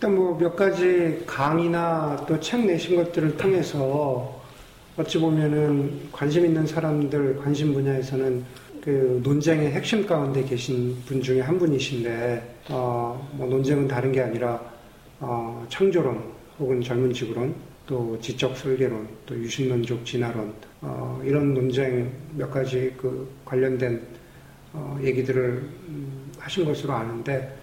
일단 뭐 몇 가지 강의나 또 책 내신 것들을 통해서 어찌 보면은 관심 있는 사람들 관심 분야에서는 그 논쟁의 핵심 가운데 계신 분 중에 한 분이신데 어, 뭐 논쟁은 다른 게 아니라 어, 창조론 혹은 젊은 지구론 또 지적 설계론 또 유신론적 진화론 어, 이런 논쟁 몇 가지 그 관련된 어, 얘기들을 음, 하신 것으로 아는데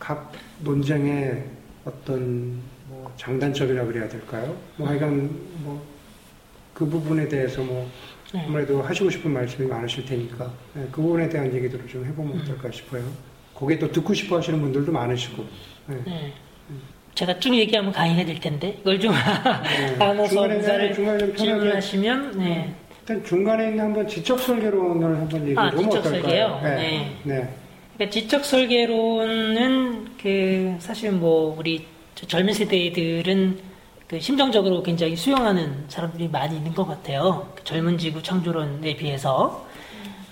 각 논쟁의 어떤 뭐 장단점이라 그래야 될까요? 뭐 하여간 뭐 그 부분에 대해서 뭐 네. 아무래도 하시고 싶은 말씀이 많으실 테니까 네, 그 부분에 대한 얘기들을 좀 해보면 음. 어떨까 싶어요. 거기에 또 듣고 싶어 하시는 분들도 많으시고. 네. 네. 제가 쭉 얘기하면 강의해야 될 텐데 이걸 좀 네. 나눠서 문자를 질문하시면 네. 일단 중간에 있는 한번 지적 설계론을 한번 얘기해 아, 보면 지적 설계요. 네. 네. 네. 그러니까 지적 설계론은 그 사실 뭐 우리 젊은 세대들은 그 심정적으로 굉장히 수용하는 사람들이 많이 있는 것 같아요. 그 젊은 지구 창조론에 비해서.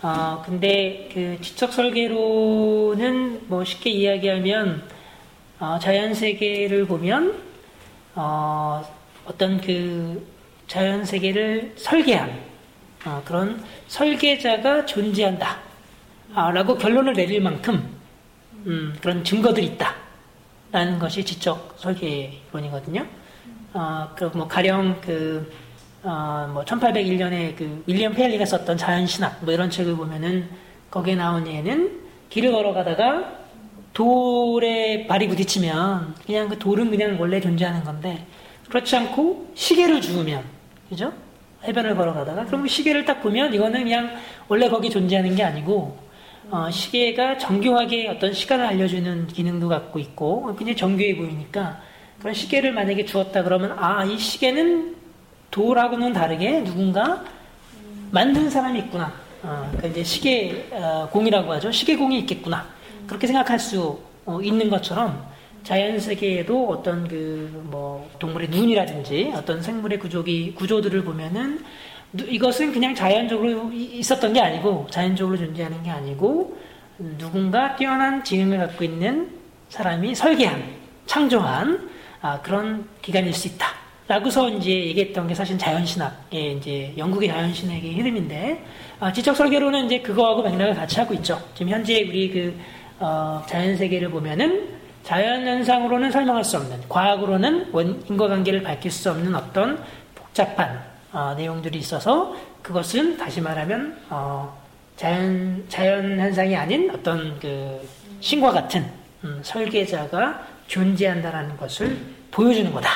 어, 근데 그 지적 설계로는 뭐 쉽게 이야기하면 어, 자연 세계를 보면 어, 어떤 그 자연 세계를 설계한 어, 그런 설계자가 존재한다. 아, 라고 결론을 내릴 만큼 음, 그런 증거들이 있다. 라는 것이 지적 설계론이거든요. 어, 그 뭐 가령 그, 어, 뭐 1801년에 그 윌리엄 페일리가 썼던 자연신학 뭐 이런 책을 보면은 거기에 나온 예는 길을 걸어가다가 돌에 발이 부딪히면 그냥 그 돌은 그냥 원래 존재하는 건데 그렇지 않고 시계를 주우면 그죠? 해변을 걸어가다가 그러면 시계를 딱 보면 이거는 그냥 원래 거기 존재하는 게 아니고 어, 시계가 정교하게 어떤 시간을 알려주는 기능도 갖고 있고 굉장히 정교해 보이니까 그런 시계를 만약에 주었다 그러면 아, 이 시계는 도라고는 다르게 누군가 만든 사람이 있구나. 어, 그러니까 이제 시계 어, 공이라고 하죠. 시계 공이 있겠구나. 그렇게 생각할 수 어, 있는 것처럼 자연 세계에도 어떤 그 뭐 동물의 눈이라든지 어떤 생물의 구조기 구조들을 보면은 이것은 그냥 자연적으로 있었던 게 아니고 자연적으로 존재하는 게 아니고 누군가 뛰어난 지능을 갖고 있는 사람이 설계한 창조한 아, 그런 기간일 수 있다. 라고서 이제 얘기했던 게 사실 자연신학의 이제 영국의 자연신학의 흐름인데 아, 지적 설계로는 이제 그거하고 맥락을 같이 하고 있죠. 지금 현재 우리 그 어, 자연 세계를 보면은 자연 현상으로는 설명할 수 없는 과학으로는 원, 인과관계를 밝힐 수 없는 어떤 복잡한 어, 내용들이 있어서 그것은 다시 말하면 어, 자연 자연 현상이 아닌 어떤 그 신과 같은 음, 설계자가 존재한다라는 것을 보여주는 거다.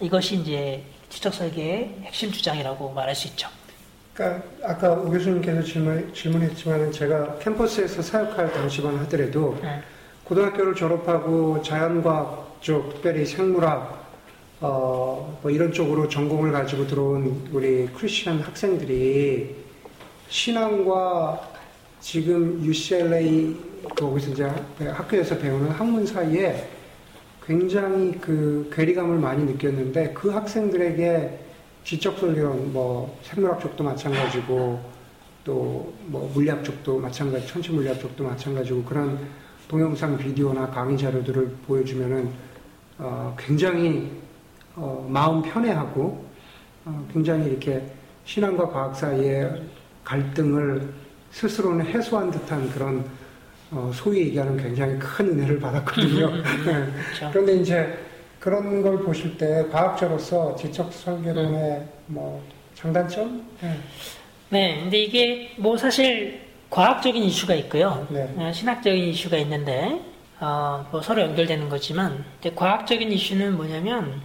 이것이 이제 지적 설계의 핵심 주장이라고 말할 수 있죠. 그러니까 아까 오 교수님께서 질문, 질문했지만 제가 캠퍼스에서 사역할 당시만 하더라도 네. 고등학교를 졸업하고 자연과학 쪽, 특별히 생물학 어, 뭐 이런 쪽으로 전공을 가지고 들어온 우리 크리스천 학생들이 신앙과 지금 UCLA 거기서 이제 학교에서 배우는 학문 사이에 굉장히 그 괴리감을 많이 느꼈는데 그 학생들에게 지적 설계론, 뭐 생물학 쪽도 마찬가지고 또 뭐 물리학 쪽도 마찬가지, 천체 물리학 쪽도 마찬가지고 그런 동영상 비디오나 강의 자료들을 보여주면은 어, 굉장히 어, 마음 편해하고 어, 굉장히 이렇게 신앙과 과학 사이의 갈등을 스스로는 해소한 듯한 그런 어, 소위 얘기하는 굉장히 큰 은혜를 받았거든요. 네. 그렇죠. 그런데 이제 그런 걸 보실 때 과학자로서 지적 설계론의 뭐 장단점? 네. 네, 근데 이게 뭐 사실 과학적인 이슈가 있고요. 네. 어, 신학적인 이슈가 있는데 어, 뭐 서로 연결되는 거지만 과학적인 이슈는 뭐냐면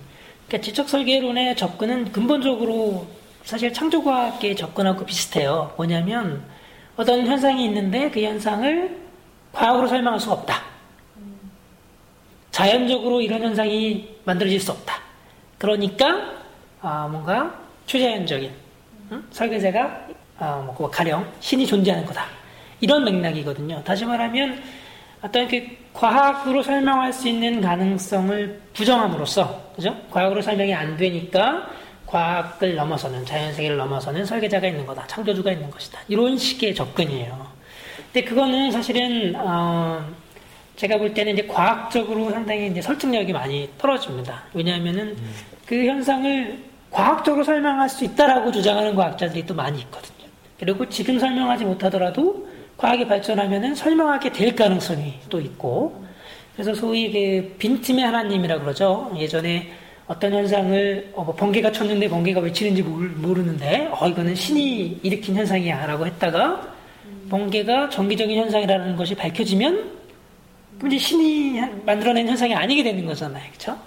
그러니까 지적 설계론의 접근은 근본적으로 사실 창조과학계 접근하고 비슷해요. 뭐냐면 어떤 현상이 있는데 그 현상을 과학으로 설명할 수가 없다. 자연적으로 이런 현상이 만들어질 수 없다. 그러니까 아, 뭔가 초자연적인 응? 설계자가 아, 뭐그 가령 신이 존재하는 거다. 이런 맥락이거든요. 다시 말하면 어떤 그 과학으로 설명할 수 있는 가능성을 부정함으로써 그죠? 과학으로 설명이 안 되니까 과학을 넘어서는 자연 세계를 넘어서는 설계자가 있는 거다. 창조주가 있는 것이다. 이런 식의 접근이에요. 근데 그거는 사실은 어, 제가 볼 때는 이제 과학적으로 상당히 이제 설득력이 많이 떨어집니다. 왜냐하면은 음. 그 현상을 과학적으로 설명할 수 있다라고 주장하는 과학자들이 또 많이 있거든요. 그리고 지금 설명하지 못하더라도 과학이 발전하면은 설명하게 될 가능성이 또 있고, 그래서 소위 그 빈틈의 하나님이라 고 그러죠. 예전에 어떤 현상을 어, 뭐 번개가 쳤는데 번개가 왜 치는지 모르, 는데 어 이거는 신이 일으킨 현상이야라고 했다가 번개가 정기적인 현상이라는 것이 밝혀지면 이제 신이 만들어낸 현상이 아니게 되는 거잖아요, 그렇죠?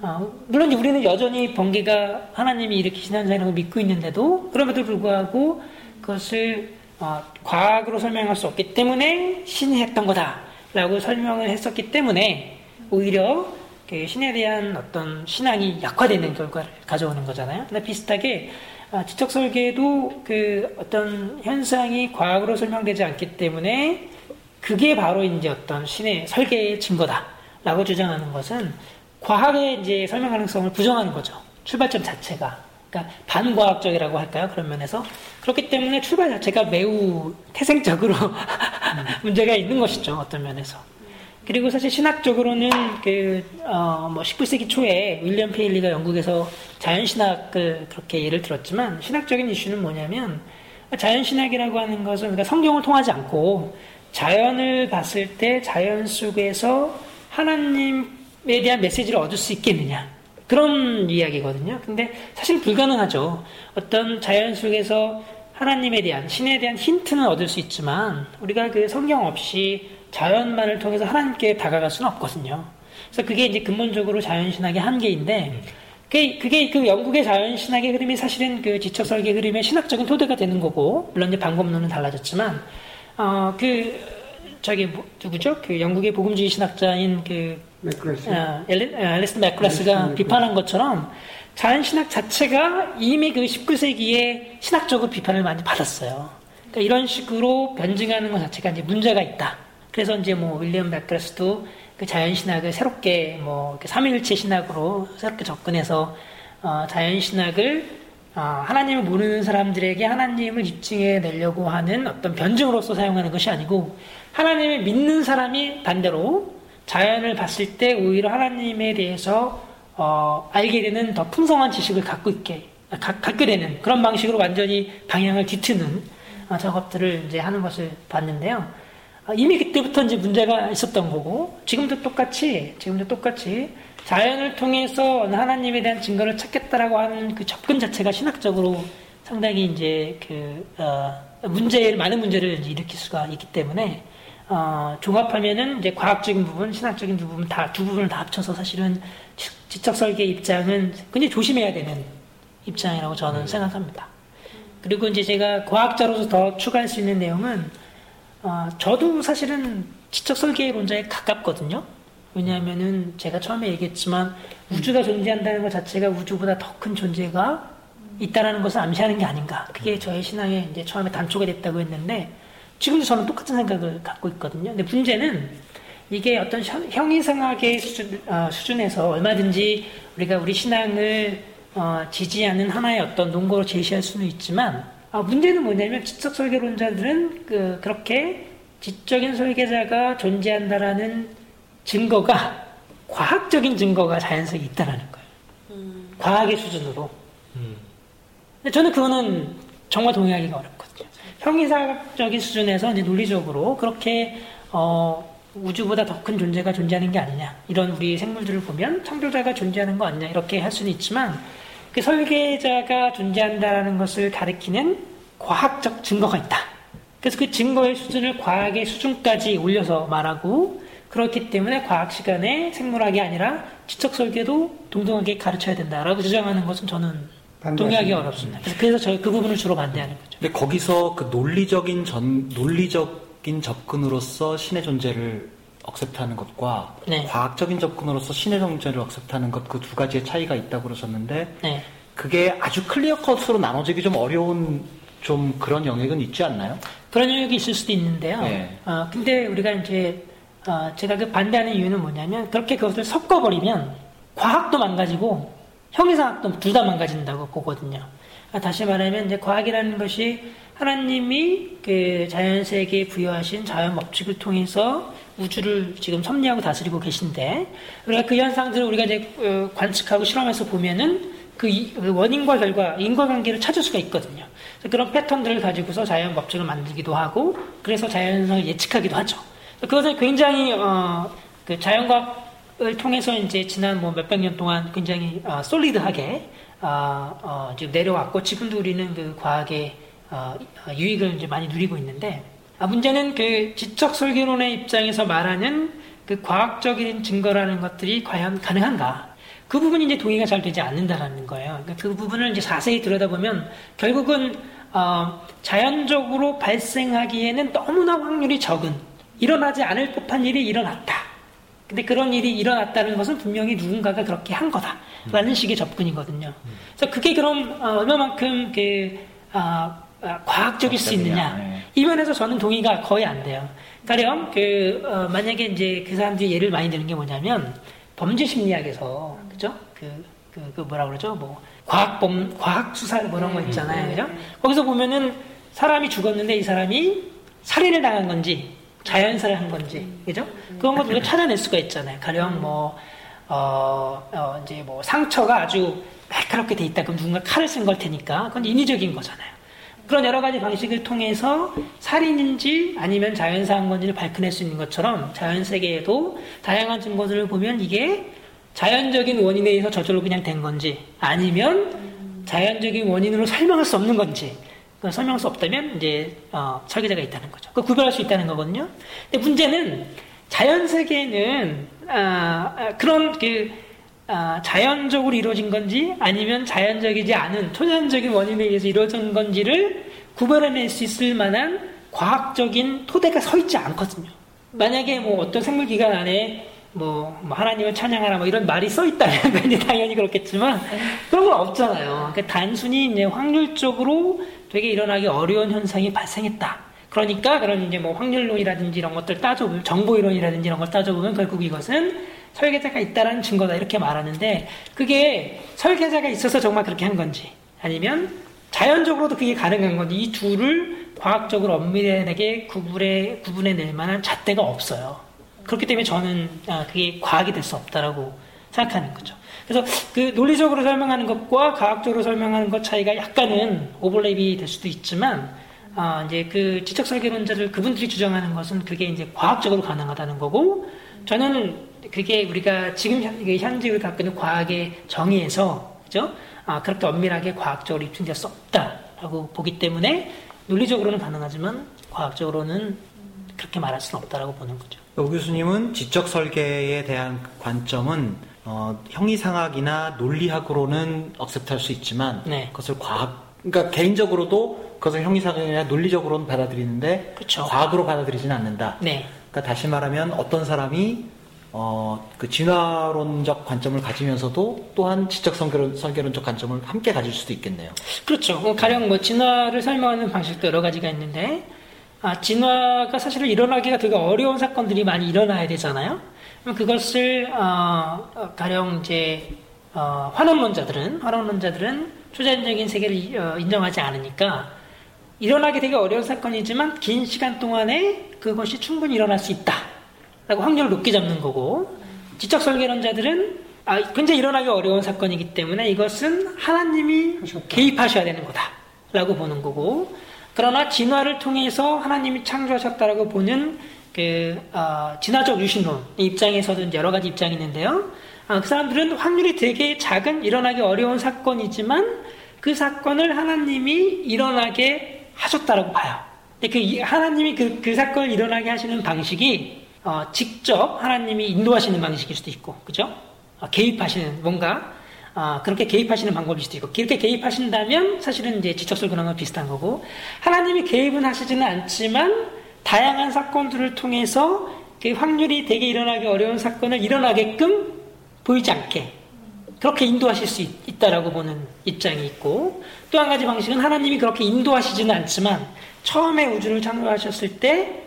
어, 물론 우리는 여전히 번개가 하나님이 일으키신 현상이라고 믿고 있는데도 그럼에도 불구하고 그것을 어, 과학으로 설명할 수 없기 때문에 신이 했던 거다라고 설명을 했었기 때문에 오히려 그 신에 대한 어떤 신앙이 약화되는 결과를 가져오는 거잖아요. 근데 비슷하게 아, 지적 설계도 그 어떤 현상이 과학으로 설명되지 않기 때문에 그게 바로 이제 어떤 신의 설계의 증거다라고 주장하는 것은 과학의 이제 설명 가능성을 부정하는 거죠. 출발점 자체가. 그러니까 반과학적이라고 할까요? 그런 면에서. 그렇기 때문에 출발 자체가 매우 태생적으로 문제가 있는 것이죠. 어떤 면에서. 그리고 사실 신학적으로는 그, 어, 뭐 19세기 초에 윌리엄 페일리가 영국에서 자연신학을 그렇게 예를 들었지만 신학적인 이슈는 뭐냐면 자연신학이라고 하는 것은 그러니까 성경을 통하지 않고 자연을 봤을 때 자연 속에서 하나님에 대한 메시지를 얻을 수 있겠느냐. 그런 이야기거든요. 근데 사실 불가능하죠. 어떤 자연 속에서 하나님에 대한, 신에 대한 힌트는 얻을 수 있지만, 우리가 그 성경 없이 자연만을 통해서 하나님께 다가갈 수는 없거든요. 그래서 그게 이제 근본적으로 자연신학의 한계인데, 그게, 그게 그 영국의 자연신학의 흐름이 사실은 그 지적설계 흐름의 신학적인 토대가 되는 거고, 물론 이제 방법론은 달라졌지만, 어, 그, 저기, 뭐, 누구죠? 그 영국의 복음주의 신학자인 그, 맥그래스. 어, 앨리스터 맥그래스가 비판한 것처럼, 자연 신학 자체가 이미 그 19세기에 신학적으로 비판을 많이 받았어요. 그러니까 이런 식으로 변증하는 것 자체가 이제 문제가 있다. 그래서 이제 뭐 윌리엄 맥크레스도 그 자연 신학을 새롭게 뭐 삼위일체 신학으로 새롭게 접근해서 어, 자연 신학을 어, 하나님을 모르는 사람들에게 하나님을 입증해 내려고 하는 어떤 변증으로서 사용하는 것이 아니고 하나님을 믿는 사람이 반대로 자연을 봤을 때 오히려 하나님에 대해서 어, 알게 되는 더 풍성한 지식을 갖고 있게 가, 갖게 되는 그런 방식으로 완전히 방향을 뒤트는 어, 작업들을 이제 하는 것을 봤는데요. 아, 이미 그때부터 이제 문제가 있었던 거고 지금도 똑같이 지금도 똑같이 자연을 통해서 하나님에 대한 증거를 찾겠다라고 하는 그 접근 자체가 신학적으로 상당히 이제 그 어, 문제 많은 문제를 일으킬 수가 있기 때문에 어, 종합하면은 이제 과학적인 부분, 신학적인 부분 다 두 부분을 다 합쳐서 사실은 지적 설계 입장은 굉장히 조심해야 되는 입장이라고 저는 음. 생각합니다. 그리고 이제 제가 과학자로서 더 추가할 수 있는 내용은 어, 저도 사실은 지적 설계론자에 가깝거든요. 왜냐하면은 제가 처음에 얘기했지만 우주가 존재한다는 것 자체가 우주보다 더 큰 존재가 있다라는 것을 암시하는 게 아닌가. 그게 저의 신앙에 이제 처음에 단초가 됐다고 했는데 지금도 저는 똑같은 생각을 갖고 있거든요. 근데 문제는 이게 어떤 형이상학의 수준, 어, 수준에서 얼마든지 우리가 우리 신앙을 어, 지지하는 하나의 어떤 논거로 제시할 수는 있지만 아, 문제는 뭐냐면 지적 설계론자들은 그, 그렇게 지적인 설계자가 존재한다라는 증거가 과학적인 증거가 자연스럽게 있다라는 거예요. 음. 과학의 수준으로. 음. 저는 그거는 정말 동의하기가 어렵거든요. 형이사적인 수준에서 이제 논리적으로 그렇게 어, 우주보다 더 큰 존재가 존재하는 게 아니냐. 이런 우리 생물들을 보면 창조자가 존재하는 거 아니냐. 이렇게 할 수는 있지만 그 설계자가 존재한다라는 것을 가리키는 과학적 증거가 있다. 그래서 그 증거의 수준을 과학의 수준까지 올려서 말하고 그렇기 때문에 과학 시간에 생물학이 아니라 지적 설계도 동등하게 가르쳐야 된다라고 주장하는 것은 저는 동의하기 어렵습니다. 그래서, 그래서 저희 그 부분을 주로 반대하는 거죠. 근데 거기서 그 논리적인 전 논리적인 접근으로서 신의 존재를 accept하는 것과 네. 과학적인 접근으로서 신의 존재를 accept하는 것 그 두 가지의 차이가 있다고 그러셨는데 네. 그게 아주 clear cut으로 나눠지기 좀 어려운 좀 그런 영역은 있지 않나요? 그런 영역이 있을 수도 있는데요. 네. 어, 근데 우리가 이제 어, 제가 그 반대하는 이유는 뭐냐면 그렇게 그것을 섞어버리면 과학도 망가지고 형이상학도 둘 다 망가진다고 보거든요. 아, 다시 말하면 이제 과학이라는 것이 하나님이 그 자연 세계에 부여하신 자연 법칙을 통해서 우주를 지금 섭리하고 다스리고 계신데 우리가 그 현상들을 우리가 이제 어, 관측하고 실험해서 보면은 그, 그 원인과 결과 인과관계를 찾을 수가 있거든요. 그런 패턴들을 가지고서 자연 법칙을 만들기도 하고 그래서 자연성을 예측하기도 하죠. 그것을 굉장히 어, 그 자연과학을 통해서 이제 지난 뭐 몇백 년 동안 굉장히 어, 솔리드하게 어, 어, 지금 내려왔고 지금도 우리는 그 과학의 어, 유익을 이제 많이 누리고 있는데 아, 문제는 그 지적 설계론의 입장에서 말하는 그 과학적인 증거라는 것들이 과연 가능한가? 그 부분이 이제 동의가 잘 되지 않는다라는 거예요. 그러니까 그 부분을 이제 자세히 들여다보면 결국은 어, 자연적으로 발생하기에는 너무나 확률이 적은 일어나지 않을 법한 일이 일어났다. 근데 그런 일이 일어났다는 것은 분명히 누군가가 그렇게 한 거다라는 음. 식의 접근이거든요. 그래서 그게 그럼 어, 얼마만큼 그 어, 어, 과학적일 수 있느냐 네. 이 면에서 저는 동의가 거의 안 돼요. 가령 그 어, 만약에 이제 그 사람들이 예를 많이 드는 게 뭐냐면 범죄 심리학에서 그죠? 그, 그, 그 뭐라 그러죠? 뭐 과학 범 과학 수사 뭐 이런 거 있잖아요, 그죠? 거기서 보면은 사람이 죽었는데 이 사람이 살인을 당한 건지 자연사를 한 건지, 그죠? 그런 것도 우리가 찾아낼 수가 있잖아요. 가령 뭐 어, 어 이제 뭐 상처가 아주 날카롭게 돼 있다. 그럼 누군가 칼을 쓴 걸 테니까 그건 인위적인 거잖아요. 그런 여러 가지 방식을 통해서 살인인지 아니면 자연사한 건지를 밝혀낼 수 있는 것처럼 자연 세계에도 다양한 증거들을 보면 이게 자연적인 원인에 의해서 저절로 그냥 된 건지 아니면 자연적인 원인으로 설명할 수 없는 건지 그 설명할 수 없다면 이제 어, 설계자가 있다는 거죠. 그 구별할 수 있다는 거거든요. 근데 문제는 자연 세계는 아, 아, 그런 그 아, 자연적으로 이루어진 건지 아니면 자연적이지 않은 초자연적인 원인에 의해서 이루어진 건지를 구별해낼 수 있을 만한 과학적인 토대가 서 있지 않거든요. 만약에 뭐 어떤 생물기관 안에 뭐, 뭐 하나님을 찬양하라 뭐 이런 말이 써 있다면 당연히 그렇겠지만 그런 건 없잖아요. 그러니까 단순히 이제 확률적으로 되게 일어나기 어려운 현상이 발생했다. 그러니까 그런 이제 뭐 확률론이라든지 이런 것들 따져보면 정보이론이라든지 이런 걸 따져보면 결국 이것은 설계자가 있다라는 증거다 이렇게 말하는데 그게 설계자가 있어서 정말 그렇게 한 건지 아니면 자연적으로도 그게 가능한 건지 이 둘을 과학적으로 엄밀하게 구분해 구분해 낼 만한 잣대가 없어요. 그렇기 때문에 저는 아, 그게 과학이 될 수 없다라고 생각하는 거죠. 그래서 그 논리적으로 설명하는 것과 과학적으로 설명하는 것 차이가 약간은 오버랩이 될 수도 있지만 아, 이제 그 지적 설계론자들 그분들이 주장하는 것은 그게 이제 과학적으로 가능하다는 거고 저는 그게 우리가 지금 현재로 갖고 있는 과학의 정의에서 그죠? 아, 그렇게 엄밀하게 과학적으로 입증될 수 없다라고 보기 때문에 논리적으로는 가능하지만 과학적으로는 그렇게 말할 수는 없다라고 보는 거죠. 오 교수님은 지적 설계에 대한 관점은 어, 형이상학이나 논리학으로는 억셉트할 수 있지만 네. 그것을 과학 그러니까 개인적으로도 그것을 형이상학이나 논리적으로는 받아들이는데 그쵸. 과학으로 받아들이지는 않는다. 네. 그러니까 다시 말하면 어떤 사람이 어, 그 진화론적 관점을 가지면서도 또한 지적 설계론, 설계론적 관점을 함께 가질 수도 있겠네요. 그렇죠. 뭐 가령 뭐 진화를 설명하는 방식도 여러 가지가 있는데, 아, 진화가 사실은 일어나기가 되게 어려운 사건들이 많이 일어나야 되잖아요. 그것을, 어, 어 가령 이제, 어, 환원론자들은, 환원론자들은 초자연적인 세계를 어, 인정하지 않으니까, 일어나기 되게 어려운 사건이지만 긴 시간 동안에 그것이 충분히 일어날 수 있다. 라고 확률을 높게 잡는 거고 지적 설계론자들은 아, 굉장히 일어나기 어려운 사건이기 때문에 이것은 하나님이 하셨다. 개입하셔야 되는 거다라고 보는 거고 그러나 진화를 통해서 하나님이 창조하셨다라고 보는 그 어, 진화적 유신론 입장에서도 여러 가지 입장이 있는데요. 어, 그 사람들은 확률이 되게 작은 일어나기 어려운 사건이지만 그 사건을 하나님이 일어나게 하셨다라고 봐요. 근데 그 하나님이 그, 그 사건을 일어나게 하시는 방식이 어, 직접 하나님이 인도하시는 방식일 수도 있고, 그죠? 어, 개입하시는 뭔가 어, 그렇게 개입하시는 방법일 수도 있고, 이렇게 개입하신다면 사실은 이제 지적설 근황과 비슷한 거고, 하나님이 개입은 하시지는 않지만 다양한 사건들을 통해서 그 확률이 되게 일어나기 어려운 사건을 일어나게끔 보이지 않게 그렇게 인도하실 수 있, 다라고 보는 입장이 있고 또 한 가지 방식은 하나님이 그렇게 인도하시지는 않지만 처음에 우주를 창조하셨을 때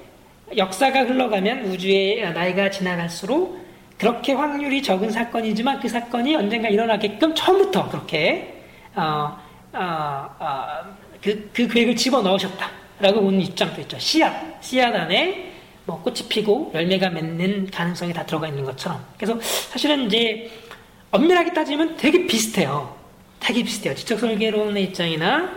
역사가 흘러가면 우주의 나이가 지나갈수록 그렇게 확률이 적은 사건이지만 그 사건이 언젠가 일어나게끔 처음부터 그렇게 어, 아, 아, 그, 그 계획을 집어 넣으셨다 라고 보는 입장도 있죠. 씨앗, 씨앗 안에 뭐 꽃이 피고 열매가 맺는 가능성이 다 들어가 있는 것처럼. 그래서 사실은 이제 엄밀하게 따지면 되게 비슷해요. 되게 비슷해요. 지적 설계론의 입장이나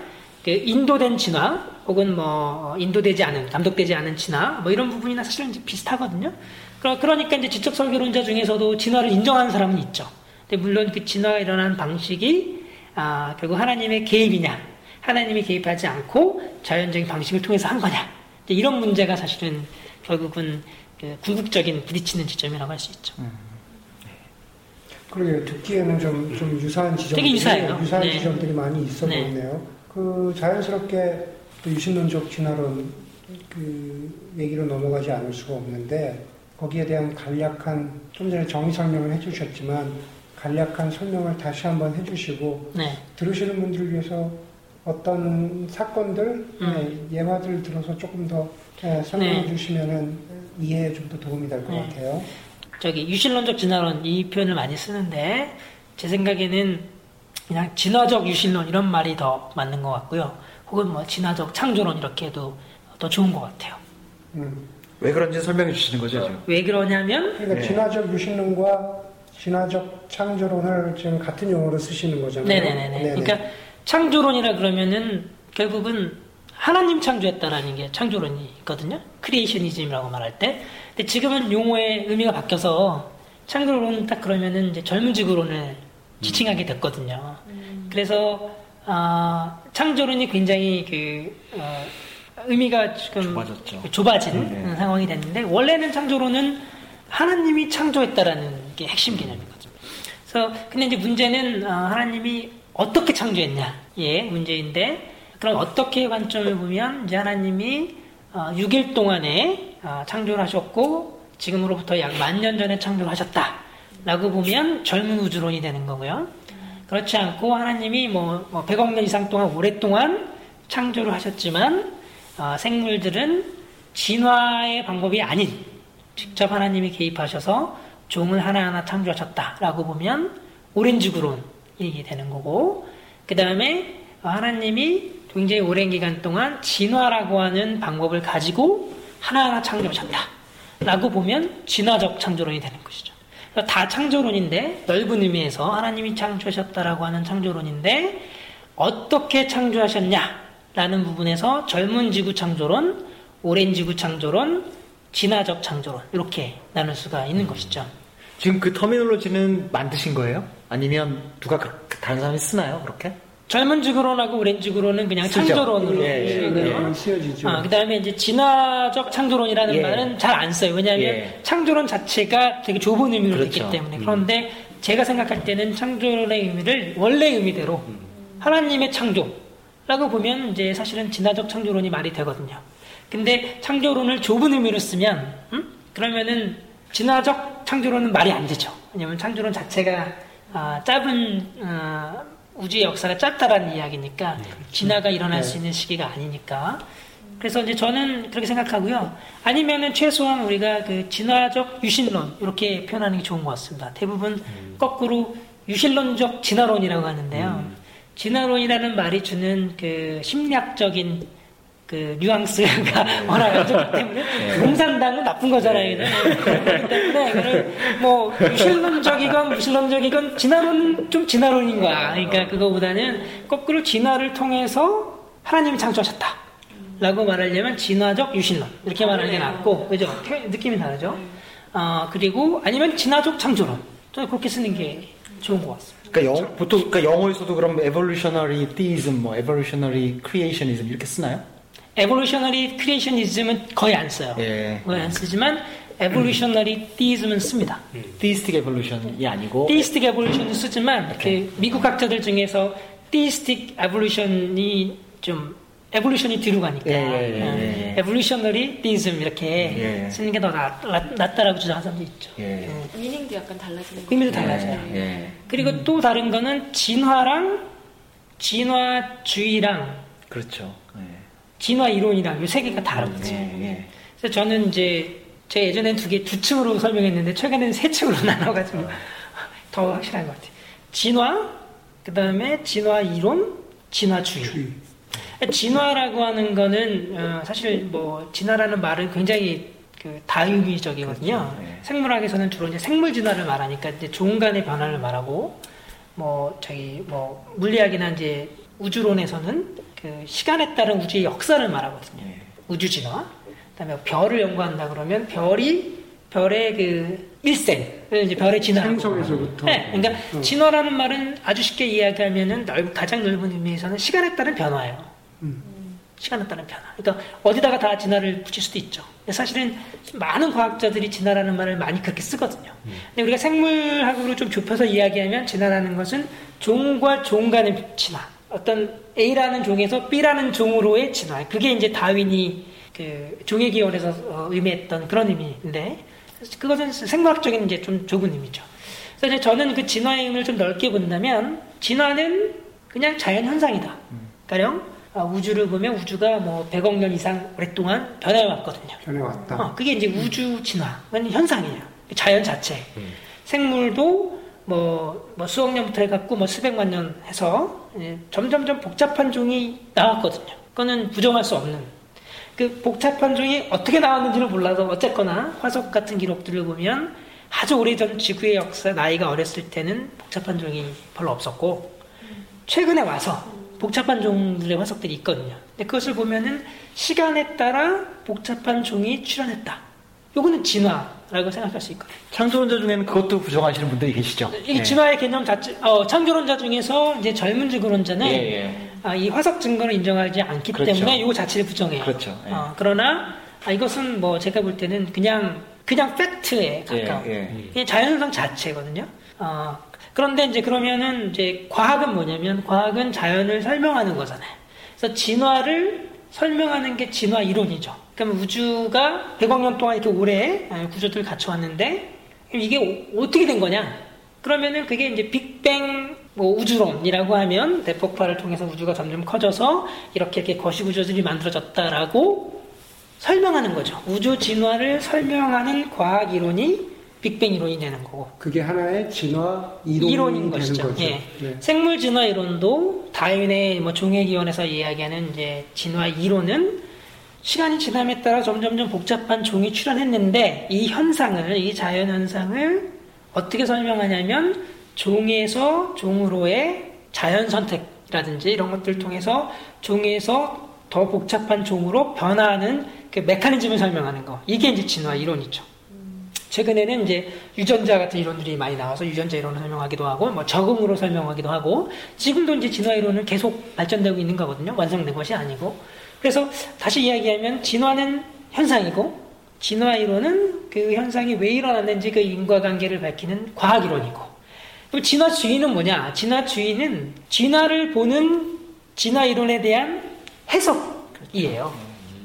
그 인도된 진화 혹은 뭐 인도되지 않은 감독되지 않은 진화 뭐 이런 부분이나 사실은 이제 비슷하거든요. 그러니까 이제 지적 설계론자 중에서도 진화를 인정하는 사람은 있죠. 근데 물론 그 진화가 일어난 방식이 아, 결국 하나님의 개입이냐, 하나님이 개입하지 않고 자연적인 방식을 통해서 한 거냐, 이런 문제가 사실은 결국은 그 궁극적인 부딪히는 지점이라고 할 수 있죠. 음. 그러게요. 듣기에는 좀, 좀 유사한 지점들이, 유사해요. 유사한 네. 지점들이 많이 있어 네. 보이네요. 그 자연스럽게 또 유신론적 진화론 그 얘기로 넘어가지 않을 수가 없는데 거기에 대한 간략한 좀 전에 정의 설명을 해주셨지만 간략한 설명을 다시 한번 해주시고 네. 들으시는 분들을 위해서 어떤 사건들 음. 네, 예화들 들어서 조금 더 네, 설명해 네. 주시면은 이해에 좀 더 도움이 될것 네. 같아요. 저기 유신론적 진화론 이 표현을 많이 쓰는데 제 생각에는 그냥 진화적 유신론 이런 말이 더 맞는 것 같고요. 혹은 뭐 진화적 창조론 이렇게 해도 더 좋은 것 같아요. 음. 왜 그런지 설명해 주시는 거죠, 지금? 왜 그러냐면 그러니까 네. 진화적 유신론과 진화적 창조론을 지금 같은 용어로 쓰시는 거잖아요. 네네네. 네네. 그러니까 창조론이라 그러면은 결국은 하나님 창조했다라는 게 창조론이 있거든요. creationism이라고 말할 때. 근데 지금은 용어의 의미가 바뀌어서 창조론 딱 그러면은 이제 젊은 지구론을 지칭하게 됐거든요. 음. 그래서 어, 창조론이 굉장히 그 어, 의미가 지금 좁아졌죠. 좁아진 네. 상황이 됐는데 원래는 창조론은 하나님이 창조했다라는 게 핵심 개념이거든요. 그래서 근데 이제 문제는 어, 하나님이 어떻게 창조했냐, 예 문제인데 그럼 어떻게 관점을 보면 이제 하나님이 6일 어, 동안에 어, 창조를 하셨고 지금으로부터 약 만 년 전에 창조를 하셨다라고 보면 젊은 우주론이 되는 거고요. 그렇지 않고 하나님이 뭐 100억 뭐년 이상 동안 오랫동안 창조를 하셨지만 어, 생물들은 진화의 방법이 아닌 직접 하나님이 개입하셔서 종을 하나하나 창조하셨다라고 보면 오렌지 구론 이 되는 거고 그 다음에 하나님이 굉장히 오랜 기간 동안 진화라고 하는 방법을 가지고 하나하나 창조하셨다. 라고 보면 진화적 창조론이 되는 것이죠. 다 창조론인데, 넓은 의미에서 하나님이 창조하셨다라고 하는 창조론인데, 어떻게 창조하셨냐? 라는 부분에서 젊은 지구 창조론, 오랜 지구 창조론, 진화적 창조론, 이렇게 나눌 수가 있는 것이죠. 지금 그 터미놀로지는 만드신 거예요? 아니면 누가 그, 다른 사람이 쓰나요? 그렇게? 젊은 지구론하고 오랜 지구론은 그냥 쓰죠. 창조론으로 예, 쓰고요. 예, 아, 그다음에 이제 진화적 창조론이라는 예. 말은 잘 안 써요. 왜냐하면 예. 창조론 자체가 되게 좁은 의미로 그렇죠. 있기 때문에. 그런데 제가 생각할 때는 창조론의 의미를 원래 의미대로 음. 하나님의 창조라고 보면 이제 사실은 진화적 창조론이 말이 되거든요. 근데 창조론을 좁은 의미로 쓰면 음? 그러면은 진화적 창조론은 말이 안 되죠. 왜냐하면 창조론 자체가 아, 짧은 아, 우주의 역사가 짧다라는 이야기니까 네, 그렇죠. 진화가 일어날 네. 수 있는 시기가 아니니까. 그래서 이제 저는 그렇게 생각하고요. 아니면은 최소한 우리가 그 진화적 유신론 이렇게 표현하는 게 좋은 것 같습니다. 대부분 음. 거꾸로 유신론적 진화론이라고 하는데요. 음. 진화론이라는 말이 주는 그 심리학적인 그 뉘앙스가 네. 워낙 안 좋기 때문에 네. 공산당은 나쁜 거잖아요. 네. 그렇기 때문에 이거를 뭐 유실론적이건 무실론적이건 진화론 좀 진화론인 거야. 그러니까 그거보다는 거꾸로 진화를 통해서 하나님이 창조하셨다. 라고 말하려면 진화적 유신론 이렇게 말하는 게 낫고 그죠? 느낌이 다르죠? 어, 그리고 아니면 진화적 창조론 저 그렇게 쓰는 게 좋은 것 같습니다. 그러니까 영, 보통 그러니까 영어에서도 그럼 evolutionary theism, 뭐 evolutionary creationism 이렇게 쓰나요? evolutionary creationism은 거의 안 써요. 예. 거의 안 쓰지만 evolutionary theism은 씁니다. theistic evolution이 아니고 theistic evolution도 쓰지만 그 미국 학자들 중에서 theistic evolution이 좀 evolution이 뒤로 가니까 예, 예, 예, evolutionary theism 이렇게 쓰는 게 더 낫다라고 주장하는 사람도 있죠. 예. 미닝도 약간 달라지는 의미도 달라져요. 그리고 음. 또 다른 거는 진화랑 진화주의랑 그렇죠. 진화 이론이랑 이 세 개가 다르거든요. 음, 예, 예. 그래서 저는 이제 제 예전엔 두 개 두 층으로 설명했는데 최근에는 세 층으로 나눠가지고 더 확실한 것 같아요. 진화, 그 다음에 진화 이론, 진화주의. 주의. 진화라고 하는 거는 어, 사실 뭐 진화라는 말은 굉장히 그 다유미적이거든요. 그렇죠. 네. 생물학에서는 주로 이제 생물 진화를 말하니까 이제 종 간의 변화를 말하고 뭐 저기 뭐 물리학이나 이제 우주론에서는 그 시간에 따른 우주의 역사를 말하거든요. 네. 우주 진화. 그다음에 별을 연구한다 그러면 별이 별의 그 일생, 이제 별의 진화. 생성에서부터. 네, 그러니까 어. 진화라는 말은 아주 쉽게 이야기하면은 넓, 가장 넓은 의미에서는 시간에 따른 변화예요. 음. 시간에 따른 변화. 그러니까 어디다가 다 진화를 붙일 수도 있죠. 근데 사실은 많은 과학자들이 진화라는 말을 많이 그렇게 쓰거든요. 음. 근데 우리가 생물학으로 좀 좁혀서 이야기하면 진화라는 것은 종과 종 간의 진화. 어떤 A라는 종에서 B라는 종으로의 진화. 그게 이제 다윈이 그 종의 기원에서 어, 의미했던 그런 의미인데 그것은 생물학적인 이제 좀 좁은 의미죠. 그래서 저는 그 진화의 의미를 좀 넓게 본다면 진화는 그냥 자연 현상이다. 가령 아, 우주를 보면 우주가 뭐 100억 년 이상 오랫동안 변해왔거든요. 변해왔다. 어, 그게 이제 우주 진화는 현상이에요. 자연 자체. 음. 생물도 뭐, 뭐 수억 년부터 해갖고 뭐 수백만 년 해서 점점점 복잡한 종이 나왔거든요. 그거는 부정할 수 없는 그 복잡한 종이 어떻게 나왔는지를 몰라도 어쨌거나 화석 같은 기록들을 보면 아주 오래전 지구의 역사 나이가 어렸을 때는 복잡한 종이 별로 없었고 최근에 와서 복잡한 종들의 화석들이 있거든요. 근데 그것을 보면은 시간에 따라 복잡한 종이 출현했다. 요거는 진화라고 생각할 수 있거든요. 창조론자 중에는 그것도 부정하시는 분들이 계시죠. 이 네. 진화의 개념 자체, 어, 창조론자 중에서 이제 젊은 지구론자는 예, 예. 아, 이 화석 증거를 인정하지 않기 그렇죠. 때문에 이거 자체를 부정해요. 그렇죠. 예. 어, 그러나 아, 이것은 뭐 제가 볼 때는 그냥 그냥 팩트에 예, 가까운 예, 그냥 자연성 자체거든요. 어, 그런데 이제 그러면은 이제 과학은 뭐냐면 과학은 자연을 설명하는 거잖아요. 그래서 진화를 설명하는 게 진화 이론이죠. 그러면 우주가 100억 년 동안 이렇게 오래 구조들을 갖춰왔는데 이게 어떻게 된 거냐? 그러면은 그게 이제 빅뱅 뭐 우주론이라고 하면 대폭발을 통해서 우주가 점점 커져서 이렇게 이렇게 거시 구조들이 만들어졌다라고 설명하는 거죠. 우주 진화를 설명하는 과학 이론이 빅뱅 이론이 되는 거고. 그게 하나의 진화 이론이 인 것이죠. 거죠. 예. 네. 생물 진화 이론도 다윈의 뭐 종의 기원에서 이야기하는 이제 진화 이론은 시간이 지남에 따라 점점점 복잡한 종이 출현했는데 이 현상을 이 자연 현상을 어떻게 설명하냐면 종에서 종으로의 자연 선택이라든지 이런 것들을 통해서 종에서 더 복잡한 종으로 변화하는 그 메커니즘을 설명하는 거. 이게 이제 진화 이론이죠. 최근에는 이제 유전자 같은 이론들이 많이 나와서 유전자 이론을 설명하기도 하고, 뭐 적응으로 설명하기도 하고, 지금도 이제 진화 이론은 계속 발전되고 있는 거거든요. 완성된 것이 아니고. 그래서 다시 이야기하면 진화는 현상이고, 진화 이론은 그 현상이 왜 일어났는지 그 인과관계를 밝히는 과학 이론이고 또 진화주의는 뭐냐? 진화주의는 진화를 보는 진화 이론에 대한 해석이에요.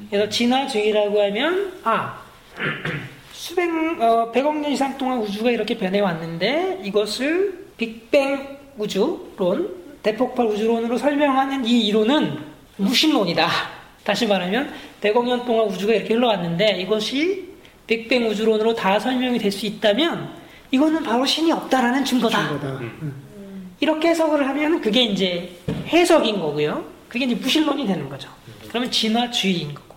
그래서 진화주의라고 하면 아 수백 어, 100억 년 이상 동안 우주가 이렇게 변해왔는데 이것을 빅뱅 우주론 대폭발 우주론으로 설명하는 이 이론은 무신론이다. 다시 말하면 100억 년 동안 우주가 이렇게 흘러왔는데 이것이 빅뱅 우주론으로 다 설명이 될 수 있다면 이거는 바로 신이 없다라는 증거다. 증거다. 음. 이렇게 해석을 하면 그게 이제 해석인 거고요. 그게 이제 무신론이 되는 거죠. 그러면 진화주의인 거고.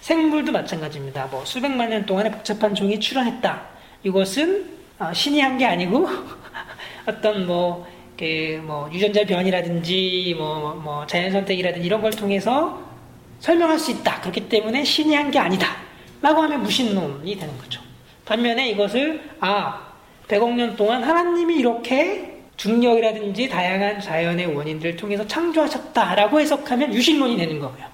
생물도 마찬가지입니다. 뭐 수백만 년 동안에 복잡한 종이 출현했다. 이것은 어, 신이 한 게 아니고 어떤 뭐, 그, 뭐, 유전자 변이라든지, 뭐, 뭐, 자연 선택이라든지 이런 걸 통해서 설명할 수 있다. 그렇기 때문에 신이 한 게 아니다. 라고 하면 무신론이 되는 거죠. 반면에 이것을, 아, 100억 년 동안 하나님이 이렇게 중력이라든지 다양한 자연의 원인들을 통해서 창조하셨다라고 해석하면 유신론이 되는 거고요.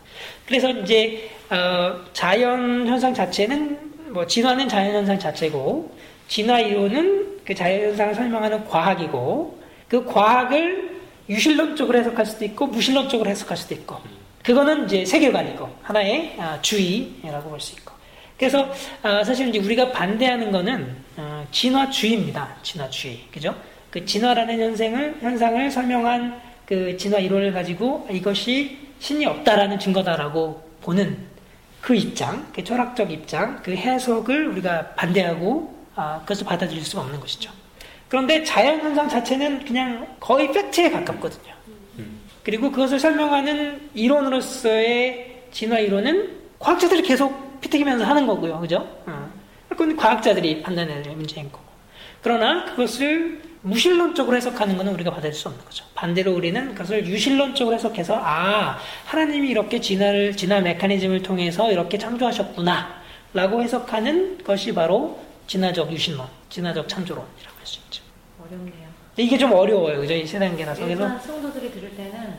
그래서 이제, 어, 자연 현상 자체는, 뭐, 진화는 자연 현상 자체고, 진화 이론은 그 자연 현상을 설명하는 과학이고, 그 과학을 유신론적으로 해석할 수도 있고, 무신론적으로 해석할 수도 있고, 그거는 이제 세계관이고 하나의 아, 주의라고 볼 수 있고. 그래서 아, 사실 이제 우리가 반대하는 거는 어, 진화주의입니다. 진화주의, 그죠? 그 진화라는 현상을 현상을 설명한 그 진화 이론을 가지고 이것이 신이 없다라는 증거다라고 보는 그 입장, 그 철학적 입장, 그 해석을 우리가 반대하고 아, 그것을 받아들일 수가 없는 것이죠. 그런데 자연 현상 자체는 그냥 거의 팩트에 가깝거든요. 그리고 그것을 설명하는 이론으로서의 진화 이론은 과학자들이 계속 피튀기면서 하는 거고요. 그죠? 어. 그건 과학자들이 판단해야 될 문제인 거고. 그러나 그것을 무신론적으로 해석하는 것은 우리가 받을 수 없는 거죠. 반대로 우리는 그것을 유신론적으로 해석해서 아 하나님이 이렇게 진화를 진화 메커니즘을 통해서 이렇게 창조하셨구나 라고 해석하는 것이 바로 진화적 유신론, 진화적 창조론이라고 할 수 있죠. 어렵네요. 이게 좀 어려워요, 그죠? 이 세단계라서. 일반 성도들이 들을 때는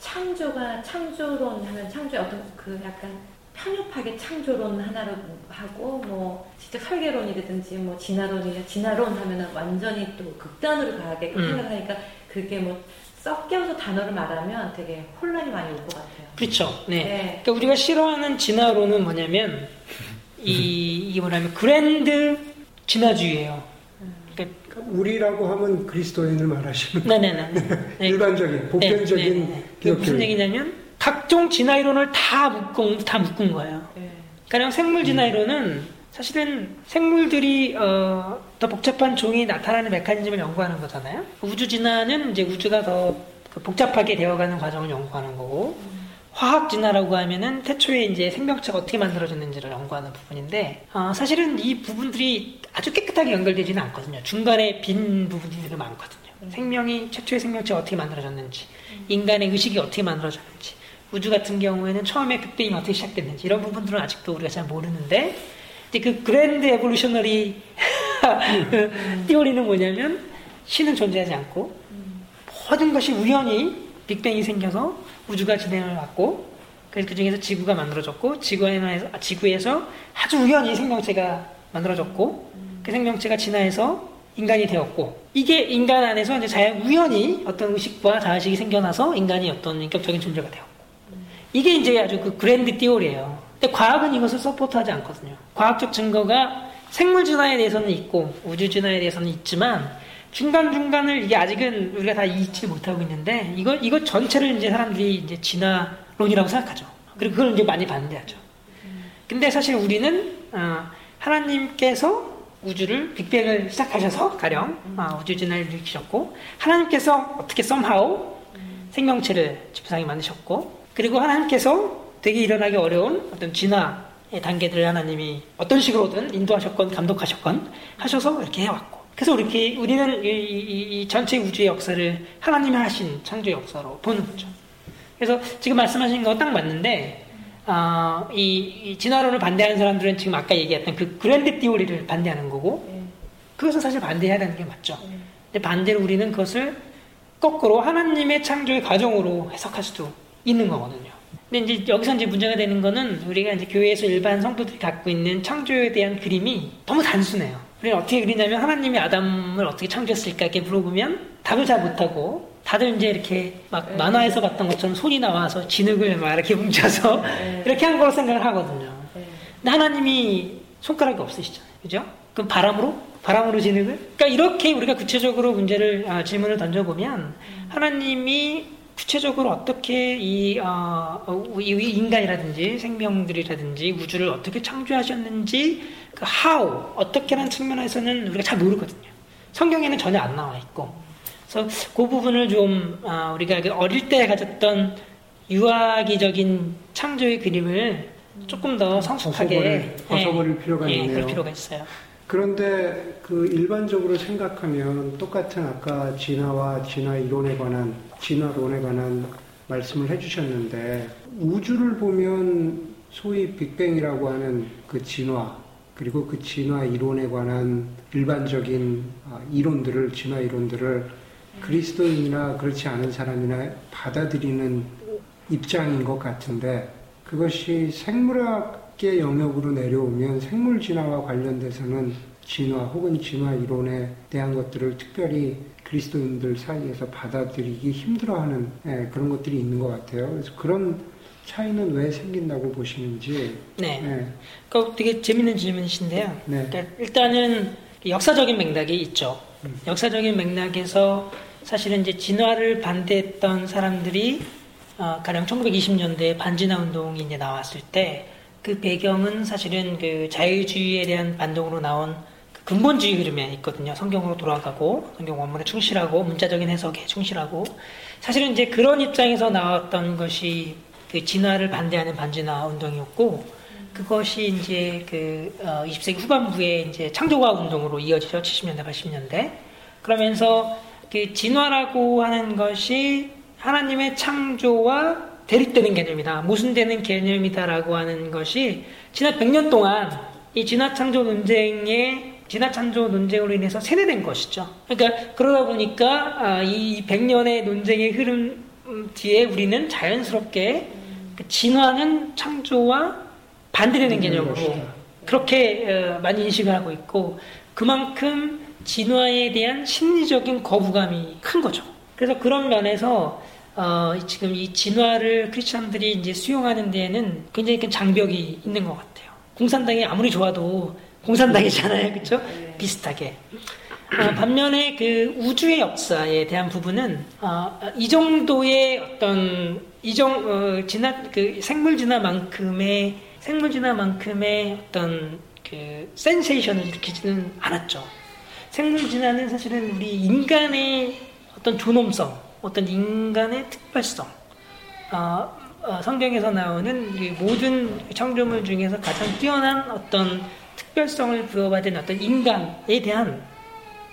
창조가 창조론 하면 창조의 어떤 그 약간 편협하게 창조론 하나로 하고 뭐 진짜 설계론이라든지 뭐 진화론이나 진화론 하면은 완전히 또 극단으로 가게 음. 생각하니까 그게 뭐 섞여서 단어를 말하면 되게 혼란이 많이 올 것 같아요. 그렇죠. 네. 네. 그러니까 우리가 싫어하는 진화론은 뭐냐면 이 이게 뭐냐면 그랜드 진화주의예요. 그러니까 우리라고 하면 그리스도인을 말하시는 네네네. 네. 일반적인 보편적인 네, 네, 무슨 얘기냐면 각종 진화 이론을 다 묶은 다 묶은 거예요. 네. 가령 생물 진화 이론은 사실은 생물들이 어, 더 복잡한 종이 나타나는 메커니즘을 연구하는 거잖아요. 우주 진화는 이제 우주가 더그 복잡하게 되어가는 과정을 연구하는 거고 음. 화학 진화라고 하면은 태초에 이제 생명체가 어떻게 만들어졌는지를 연구하는 부분인데 어, 사실은 이 부분들이 아주 깨끗하게 연결되지는 않거든요. 중간에 빈 부분들이 많거든요. 음. 생명이 최초의 생명체가 어떻게 만들어졌는지, 음. 인간의 의식이 어떻게 만들어졌는지, 우주 같은 경우에는 처음에 빅뱅이 어떻게 시작됐는지 이런 부분들은 아직도 우리가 잘 모르는데 이제 그 그랜드 에볼루셔너리 띠오리는 뭐냐면 신은 존재하지 않고 모든 것이 우연히 빅뱅이 생겨서 우주가 진행을 왔고 그래서 그 중에서 지구가 만들어졌고 지구에서, 지구에서 아주 우연히 생명체가 만들어졌고 그 생명체가 진화해서 인간이 되었고 이게 인간 안에서 이제 자연 우연히 어떤 의식과 자의식이 생겨나서 인간이 어떤 인격적인 존재가 되었고 이게 이제 아주 그 grand theory예요. 근데 과학은 이것을 support하지 않거든요. 과학적 증거가 생물 진화에 대해서는 있고 우주 진화에 대해서는 있지만 중간 중간을 이게 아직은 우리가 다 잇지 못하고 있는데 이거 이거 전체를 이제 사람들이 이제 진화론이라고 생각하죠. 그리고 그걸 이제 많이 반대하죠. 근데 사실 우리는 어, 하나님께서 우주를 빅뱅을 시작하셔서 가령 어, 우주 진화를 일으키셨고 하나님께서 어떻게 somehow 생명체를 집상에 만드셨고 그리고 하나님께서 되게 일어나기 어려운 어떤 진화의 단계들을 하나님이 어떤 식으로든 인도하셨건 감독하셨건 하셔서 이렇게 해왔고. 그래서 이렇게 우리는 이, 이, 이 전체 우주의 역사를 하나님이 하신 창조 역사로 보는 거죠. 그래서 지금 말씀하신 거 딱 맞는데, 어, 이, 이, 진화론을 반대하는 사람들은 지금 아까 얘기했던 그 그랜드 띠오리를 반대하는 거고, 그것은 사실 반대해야 되는 게 맞죠. 근데 반대로 우리는 그것을 거꾸로 하나님의 창조의 과정으로 해석할 수도 있는 거거든요. 근데 이제 여기서 이제 문제가 되는 거는 우리가 이제 교회에서 일반 성도들이 갖고 있는 창조에 대한 그림이 너무 단순해요. 우리는 어떻게 그리냐면 하나님이 아담을 어떻게 창조했을까 이렇게 물어보면 답을 잘 못하고 다들 이제 이렇게 막 네. 만화에서 봤던 것처럼 손이 나와서 진흙을 막 이렇게 뭉쳐서 네. 이렇게 한 거로 생각을 하거든요. 네. 근데 하나님이 손가락이 없으시잖아요. 그죠? 그럼 바람으로? 바람으로 진흙을? 그러니까 이렇게 우리가 구체적으로 문제를, 아, 질문을 던져보면 음. 하나님이 구체적으로 어떻게 이, 어, 이 인간이라든지 생명들이라든지 우주를 어떻게 창조하셨는지 그 how 어떻게라는 측면에서는 우리가 잘 모르거든요. 성경에는 전혀 안 나와 있고 그래서 그 부분을 좀 어, 우리가 그 어릴 때 가졌던 유아기적인 창조의 그림을 조금 더 성숙하게 벗어버릴, 예, 필요가 예, 있네요. 그럴 필요가 있어요. 그런데 그 일반적으로 생각하면 똑같은 아까 진화와 진화 이론에 관한 진화론에 관한 말씀을 해주셨는데 우주를 보면 소위 빅뱅이라고 하는 그 진화 그리고 그 진화 이론에 관한 일반적인 아, 이론들을 진화 이론들을 그리스도인이나 그렇지 않은 사람이나 받아들이는 입장인 것 같은데 그것이 생물학계 영역으로 내려오면 생물 진화와 관련돼서는 진화 혹은 진화 이론에 대한 것들을 특별히 그리스도인들 사이에서 받아들이기 힘들어하는 예, 그런 것들이 있는 것 같아요. 그래서 그런 차이는 왜 생긴다고 보시는지. 네. 예. 그 되게 재밌는 질문이신데요. 네. 그러니까 일단은 역사적인 맥락이 있죠. 음. 역사적인 맥락에서 사실은 이제 진화를 반대했던 사람들이 어, 가령 1920년대 반진화 운동이 이제 나왔을 때 그 배경은 사실은 그 자유주의에 대한 반동으로 나온 근본주의 흐름에 있거든요. 성경으로 돌아가고 성경 원문에 충실하고 문자적인 해석에 충실하고 사실은 이제 그런 입장에서 나왔던 것이 그 진화를 반대하는 반진화 운동이었고 그것이 이제 그 20세기 어, 후반부에 이제 창조과학 운동으로 이어지죠. 70년대, 80년대. 그러면서 그 진화라고 하는 것이 하나님의 창조와 대립되는 개념이다. 모순되는 개념이다라고 하는 것이 지난 100년 동안 이 진화 창조 논쟁에 진화 창조 논쟁으로 인해서 세뇌된 것이죠. 그러니까 그러다 보니까 아, 이 100년의 논쟁의 흐름 뒤에 우리는 자연스럽게 그 진화는 창조와 반대되는 개념으로 그렇게 어, 많이 인식을 하고 있고 그만큼 진화에 대한 심리적인 거부감이 큰 거죠. 그래서 그런 면에서 어, 지금 이 진화를 크리스천들이 이제 수용하는 데에는 굉장히 큰 장벽이 있는 것 같아요. 공산당이 아무리 좋아도 공산당이잖아요, 그렇죠? 비슷하게. 어, 반면에 그 우주의 역사에 대한 부분은 어, 이 정도의 어떤 이정 어, 진화 그 생물 진화만큼의 생물 진화만큼의 어떤 그 센세이션을 일으키지는 않았죠. 생물 진화는 사실은 우리 인간의 어떤 존엄성, 어떤 인간의 특별성, 어, 어, 성경에서 나오는 모든 창조물 중에서 가장 뛰어난 어떤 특별성을 부여받은 어떤 인간에 대한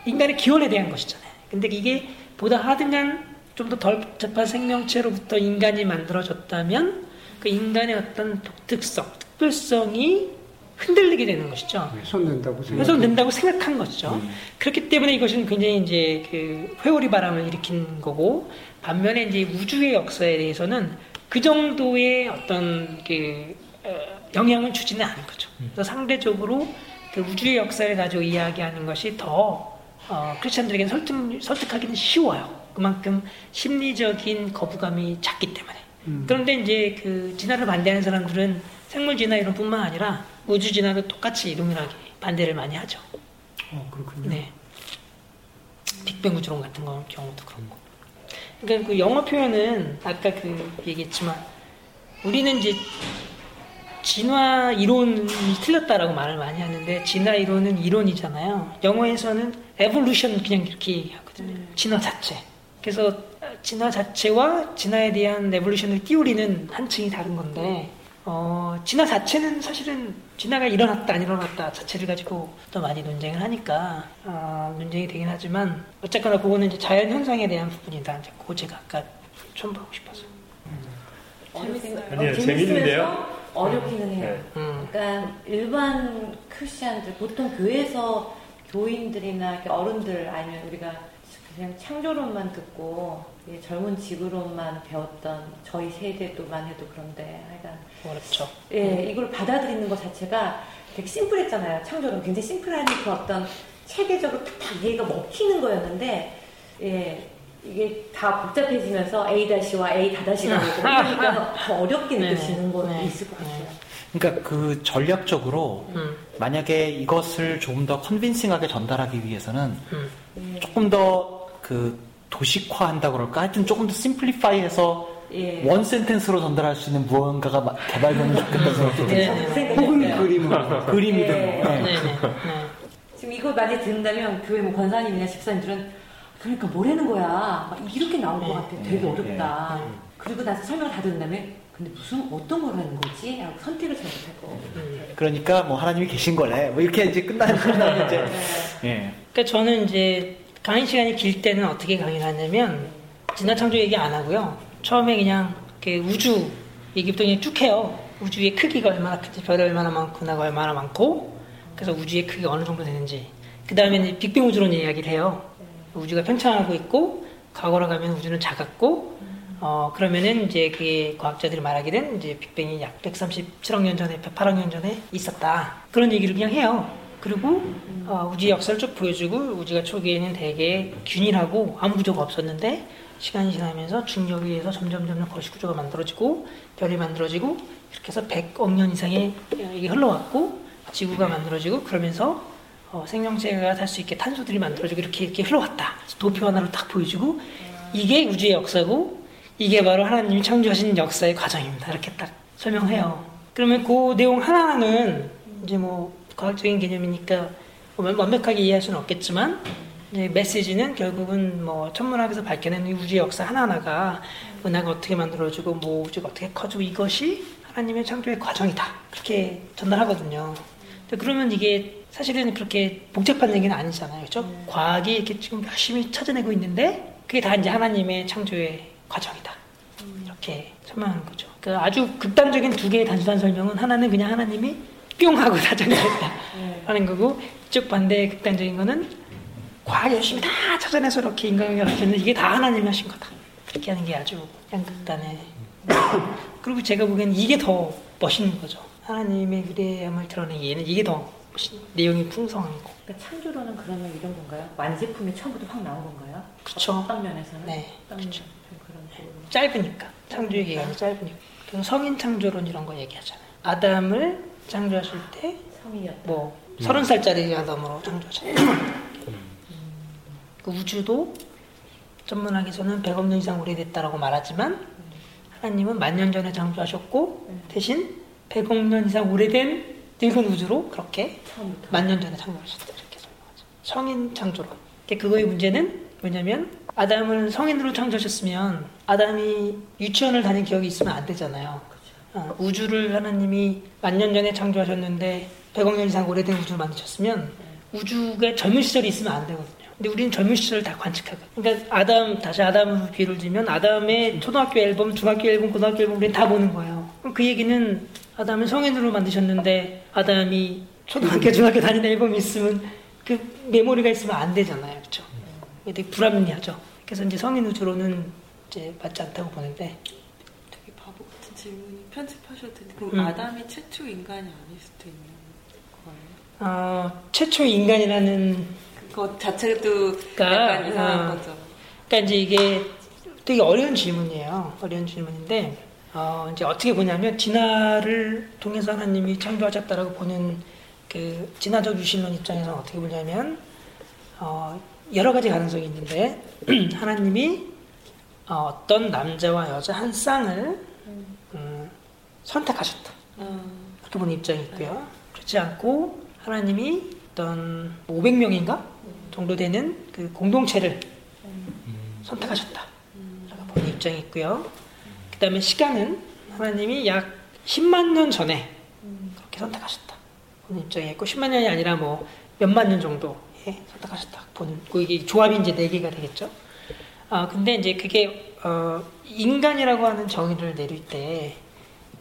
인간의 기원에 대한 것이잖아요. 근데 이게 보다 하등한 좀 더 덜 복잡한 생명체로부터 인간이 만들어졌다면 그 인간의 어떤 독특성, 특별성이 흔들리게 되는 것이죠. 훼손된다고 생각. 훼손된다고 생각한 것이죠. 음. 그렇기 때문에 이것은 굉장히 이제 그 회오리 바람을 일으킨 거고 반면에 이제 우주의 역사에 대해서는 그 정도의 어떤 그 어, 영향을 주지는 않은 거죠. 음. 그래서 상대적으로 그 우주의 역사를 가지고 이야기하는 것이 더 어, 크리스천들에게는 설득, 설득하기는 쉬워요. 그만큼 심리적인 거부감이 작기 때문에. 음. 그런데 이제 그 진화를 반대하는 사람들은 생물 진화 이론뿐만 아니라 우주 진화도 똑같이 동일하게 반대를 많이 하죠. 어, 그렇군요. 네. 빅뱅 우주론 같은 경우도 그렇고. 그러니까 그 영어 표현은 아까 그 얘기했지만 우리는 이제 진화 이론이 틀렸다라고 말을 많이 하는데 진화 이론은 이론이잖아요. 영어에서는 evolution 그냥 이렇게 하거든요. 음. 진화 자체. 그래서 진화 자체와 진화에 대한 에볼루션을 띄우리는 한층이 다른 건데 어, 진화 자체는 사실은 진화가 일어났다 안 일어났다 자체를 가지고 또 많이 논쟁을 하니까 어, 논쟁이 되긴 하지만 어쨌거나 그거는 이제 자연 현상에 대한 부분이다. 이제 그거 제가 아까 첨부하고 싶어서. 음. 아니요 재밌는데요. 어렵기는 해요. 네. 음. 그러니까 일반 크리스천들 보통 교회에서 교인들이나 어른들 아니면 우리가 그냥 창조론만 듣고 젊은 지구론만 배웠던 저희 세대도만 해도 그런데 하여간 어렵죠. 예, 이걸 받아들이는 것 자체가 되게 심플했잖아요. 창조론 굉장히 심플한 그 어떤 체계적으로 탁탁 이해가 먹히는 거였는데 예, 이게 다 복잡해지면서 A-와 A-가 그러니까 더 어렵게 네. 느껴지는 네. 거는 네. 있을 것 같아요. 그러니까 그 전략적으로 음. 만약에 이것을 조금 더 컨빈싱하게 전달하기 위해서는 음. 조금 더 그 도식화 한다 그럴까? 하여튼 조금 더 심플리파이 해서 예. 원 센텐스로 전달할 수 있는 무언가가 개발되면 좋겠다는 생각도 들어요. 네. 혹은 그림, 그림이든. 예. 네. 네. 지금 이거 많이 듣는다면 교회 뭐 권사님이나 집사님들은 그러니까 뭐라는 거야. 막 이렇게 나올 것 같아. 되게 어렵다. 그리고 나서 설명 다 듣는 다음에 근데 무슨 어떤 걸 하는 거지? 라고 선택을 잘 못하고. 그러니까 뭐 하나님이 계신 거래. 뭐 이렇게 이제 끝나는 끝나는 이제. 네. 예. 그러니까 저는 이제 강의 시간이 길 때는 어떻게 강의를 하냐면 진화 창조 얘기 안 하고요. 처음에 그냥 그 우주 얘기부터 그냥 쭉 해요. 우주의 크기가 얼마나 큰지, 별이 얼마나 많고, 나가 얼마나 많고, 그래서 우주의 크기가 어느 정도 되는지. 그 다음에 빅뱅 우주론 이야기를 해요. 우주가 팽창하고 있고, 과거로 가면 우주는 작았고, 어, 그러면은 이제 그게 과학자들이 말하기는 이제 빅뱅이 약 137억 년 전에, 108억 년 전에 있었다. 그런 얘기를 그냥 해요. 그리고 어, 우주 역사를 쭉 보여주고 우주가 초기에는 되게 균일하고 아무 구조가 없었는데 시간이 지나면서 중력에 의해서 점점 점점 거시 구조가 만들어지고 별이 만들어지고 이렇게 해서 100억 년 이상의 이게 흘러왔고 지구가 만들어지고 그러면서 어, 생명체가 살 수 있게 탄소들이 만들어지고 이렇게 이렇게 흘러왔다. 도표 하나로 딱 보여주고 이게 우주의 역사고 이게 바로 하나님이 창조하신 역사의 과정입니다. 이렇게 딱 설명해요. 그러면 그 내용 하나하나는 이제 뭐 과학적인 개념이니까 완벽하게 이해할 수는 없겠지만 메시지는 결국은 뭐 천문학에서 밝혀낸 우주의 역사 하나하나가 은하가 어떻게 만들어지고 뭐 우주가 어떻게 커지고 이것이 하나님의 창조의 과정이다 그렇게 전달하거든요. 그러면 이게 사실은 그렇게 복잡한 얘기는 아니잖아요, 그렇죠? 음. 과학이 이렇게 지금 열심히 찾아내고 있는데 그게 다 이제 하나님의 창조의 과정이다. 음. 이렇게 설명하는 거죠. 그 아주 극단적인 두 개의 단순한 설명은 하나는 그냥 하나님이 뿅 하고 다 정리했다 네. 하는 거고 쭉 반대의 극단적인 거는 과학 열심히 다 찾아내서 이렇게 인간관계를 하셨는데 이게 다 하나님이 하신 거다. 그렇게 하는 게 아주 양극단에 그리고 제가 보기에는 이게 더 멋있는 거죠. 하나님의 위대함을 드러내기에는 이게 더 내용이 풍성한 거. 그러니까 창조로는 그러면 이런 건가요? 완제품이 처음부터 확 나온 건가요? 그렇죠. 어떤 면에서는? 네. 그렇죠. 그런 짧으니까 창조의 기간이 짧으니까. 성인 창조론 이런 거 얘기하잖아요. 아담을 창조하실 때 성이었다. 뭐 서른 살짜리 아담으로 창조하잖아요. 그 우주도 전문학에서는 100억 년 이상 오래됐다라고 말하지만 하나님은 만년 전에 창조하셨고 대신 100억 년 이상 오래된 늙은 우주로 그렇게 만년 전에 창조하셨다 이렇게 설명하죠. 성인 창조론. 그거의 문제는 뭐냐면 아담을 성인으로 창조하셨으면 아담이 유치원을 다닌 기억이 있으면 안 되잖아요. 어, 우주를 하나님이 만년 전에 창조하셨는데 100억 년 이상 오래된 우주를 만드셨으면 우주가 젊은 시절이 있으면 안 되거든요. 근데 우리는 젊은 시절을 다 관측하거든요. 그러니까 아담, 다시 아담으로 비유를 들면 아담의 초등학교 앨범, 중학교 앨범, 고등학교 앨범 우리는 다 보는 거예요. 그럼 그 얘기는 아담을 성인으로 만드셨는데 아담이 초등학교, 중학교 다니는 앨범이 있으면 그 메모리가 있으면 안 되잖아요. 그렇죠? 되게 불합리하죠. 그래서 이제 성인 우주로는 이제 맞지 않다고 보는데 되게 바보 같은 질문이 편집하셔도 되는데 그럼 음. 아담이 최초 인간이 아닐 수도 있는 거예요? 어, 최초 인간이라는 그것 자체도 그러니까, 약간 이상한 어, 거죠. 그러니까 이제 이게 되게 어려운 질문이에요. 어려운 질문인데 어, 이제 어떻게 보냐면 진화를 통해서 하나님이 창조하셨다라고 보는 그 진화적 유신론 입장에서 어떻게 보냐면 어, 여러 가지 가능성이 있는데 하나님이 어, 떤 남자와 여자 한 쌍을 음, 선택하셨다. 그렇게 보는 입장이 있고요. 그렇지 않고 하나님이 어떤 500명인가 정도 되는 그 공동체를 선택하셨다. 라고 보는 입장이 있고요. 그 다음에 시간은 하나님이 약 10만 년 전에 그렇게 선택하셨다. 보는 입장이 있고, 10만 년이 아니라 뭐 몇만 년 정도에 선택하셨다. 보는, 그 이게 조합이 이제 4개가 되겠죠. 아, 근데 이제 그게, 어, 인간이라고 하는 정의를 내릴 때,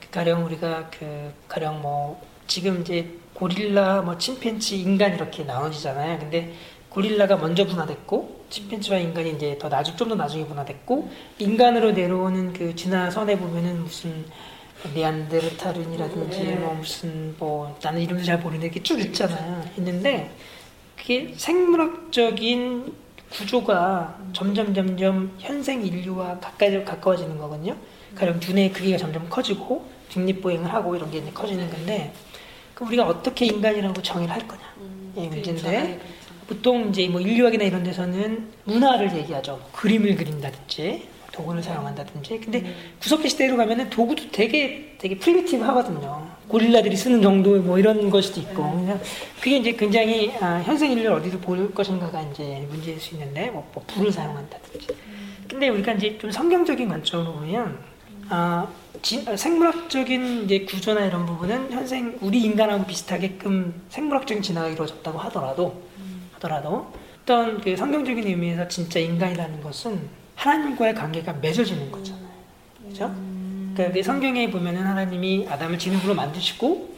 그 가령 우리가 그, 가령 뭐, 지금 이제 고릴라, 뭐, 침팬치, 인간 이렇게 나눠지잖아요. 근데 고릴라가 먼저 분화됐고 침팬지와 인간이 이제 더 나중 좀 더 나중에 분화됐고 인간으로 내려오는 그 진화선에 보면은 무슨 네안데르탈인이라든지 네. 뭐 무슨 뭐 나는 이름도 잘 모르는데 이렇게 쭉 있잖아요. 있는데 그게 생물학적인 구조가 점점 점점 현생 인류와 가까이 가까워지는 거거든요. 가령 눈의 크기가 점점 커지고 직립보행을 하고 이런 게 이제 커지는 건데 그럼 우리가 어떻게 인간이라고 정의를 할 거냐 음, 이 문제인데 보통 이제 뭐 인류학이나 이런 데서는 문화를 얘기하죠. 그림을 그린다든지 도구를 사용한다든지. 근데 음. 구석기 시대로 가면은 도구도 되게 되게 primitive 하거든요. 고릴라들이 쓰는 정도 뭐 이런 것도 있고. 음. 그게 이제 굉장히 아, 현생 인류를 어디서 볼 것인가가 이제 문제일 수 있는데 뭐, 뭐 불을 사용한다든지. 음. 근데 우리가 이제 좀 성경적인 관점으로 보면 아, 진, 생물학적인 이제 구조나 이런 부분은 현생 우리 인간하고 비슷하게끔 생물학적인 진화가 이루어졌다고 하더라도 하더라도 어떤 그 성경적인 의미에서 진짜 인간이라는 것은 하나님과의 관계가 맺어지는 거잖아요. 그죠? 그러니까 성경에 보면은 하나님이 아담을 진흙으로 만드시고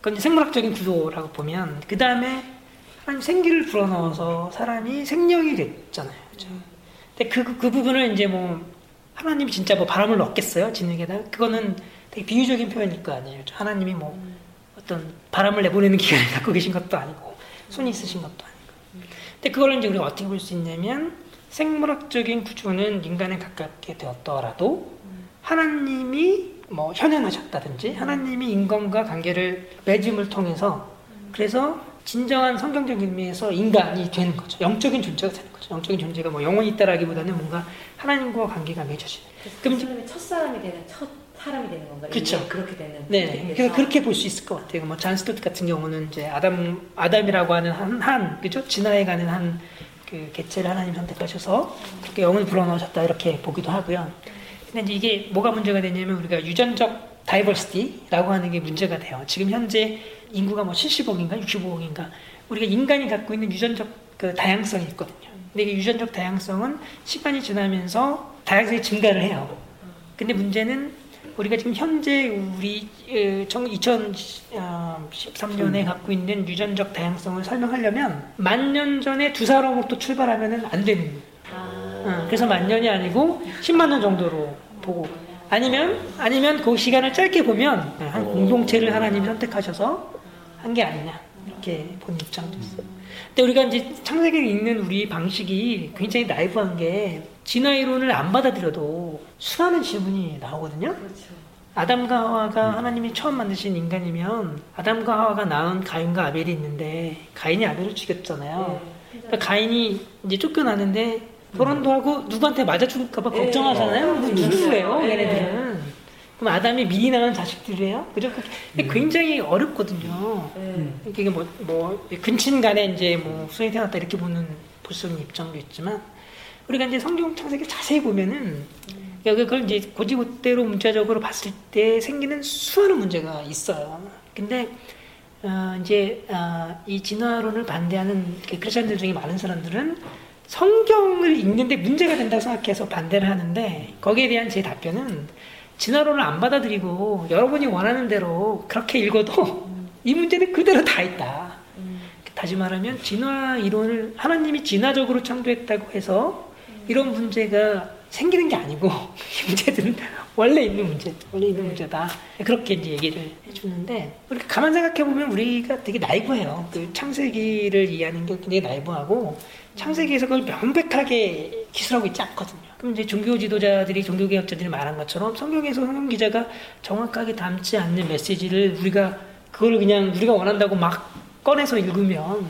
그건 생물학적인 구조라고 보면 그 다음에 하나님 생기를 불어넣어서 사람이 생명이 됐잖아요. 그죠? 근데 그, 그 부분을 이제 뭐 하나님이 진짜 뭐 바람을 넣겠어요? 진흙에다? 그거는 되게 비유적인 표현일 거 아니에요. 하나님이 뭐 어떤 바람을 내보내는 기간을 갖고 계신 것도 아니고 손이 있으신 것도 아니고 근데 그걸 이제 우리가 어떻게 볼 수 있냐면 생물학적인 구조는 인간에 가깝게 되었더라도 하나님이 뭐 현현하셨다든지 하나님이 인간과 관계를 맺음을 통해서 그래서 진정한 성경적인 의미에서 인간이 되는 거죠. 영적인 존재가 되는 거죠. 영적인 존재가 뭐 영원히 있다라기보다는 뭔가 하나님과 관계가 맺어지는. 그럼 사람이 첫 사람이 되는 첫 사람이 되는 건가요? 그쵸. 그렇게 되는. 네, 그래서 그렇게 볼 수 있을 것 같아요. 뭐 잔스토트 같은 경우는 이제 아담 아담이라고 하는 한, 한 그죠? 진화해 가는 한 그 개체를 하나님 선택하셔서 그렇게 영을 불어넣으셨다 이렇게 보기도 하고요. 근데 이제 이게 뭐가 문제가 되냐면 우리가 유전적 다이버시티라고 하는 게 문제가 돼요. 지금 현재 인구가 뭐 70억인가 65억인가 우리가 인간이 갖고 있는 유전적 그 다양성이 있거든요. 근데 이 유전적 다양성은 시간이 지나면서 다양성이 증가를 해요. 근데 문제는 우리가 지금 현재 우리 2013년에 갖고 있는 유전적 다양성을 설명하려면 만 년 전에 두 사람으로부터 출발하면 안 되는 아. 그래서 만 년이 아니고 10만 년 정도로 보고. 아니면 아니면 그 시간을 짧게 보면 한 공동체를 하나님이 선택하셔서 한 게 아니냐. 이렇게 본 입장도 있어요. 근데 우리가 이제 창세기를 읽는 우리 방식이 굉장히 나이브한 게 진화 이론을 안 받아들여도 수많은 질문이 나오거든요. 그렇죠. 아담과 하와가 하나님이 처음 만드신 인간이면 아담과 하와가 낳은 가인과 아벨이 있는데 가인이 아벨을 죽였잖아요. 네, 그러니까 가인이 이제 쫓겨나는데 결혼도 하고 누구한테 맞아 죽을까봐 네. 걱정하잖아요. 네. 누구예요, 네. 얘네들은? 그럼 아담이 미리 낳은 자식들이에요? 그죠? 음. 굉장히 어렵거든요. 네. 이게 뭐, 뭐, 근친 간에 이제 뭐, 수행이 태어났다 이렇게 보는 볼수 있는 입장도 있지만, 우리가 이제 성경 창세기 자세히 보면은, 그러니까 그걸 이제 고지고대로 문자적으로 봤을 때 생기는 수많은 문제가 있어요. 근데 어, 이제 어, 이 진화론을 반대하는 그 크리스천들 중에 많은 사람들은 성경을 읽는데 문제가 된다고 생각해서 반대를 하는데 거기에 대한 제 답변은 진화론을 안 받아들이고 여러분이 원하는 대로 그렇게 읽어도 이 문제는 그대로 다 있다. 다시 말하면 진화 이론을 하나님이 진화적으로 창조했다고 해서 이런 문제가 생기는 게 아니고 이 문제들은 원래 있는 문제, 원래 있는 문제다. 그렇게 이제 얘기를 해주는데 우리가 가만 생각해 보면 우리가 되게 나이브해요. 그 창세기를 이해하는 게 굉장히 나이브하고 창세기에서 그걸 명백하게 기술하고 있지 않거든요. 그럼 이제 종교 지도자들이 종교 개혁자들이 말한 것처럼 성경에서 성경 기자가 정확하게 담지 않는 메시지를 우리가 그걸 그냥 우리가 원한다고 막 꺼내서 읽으면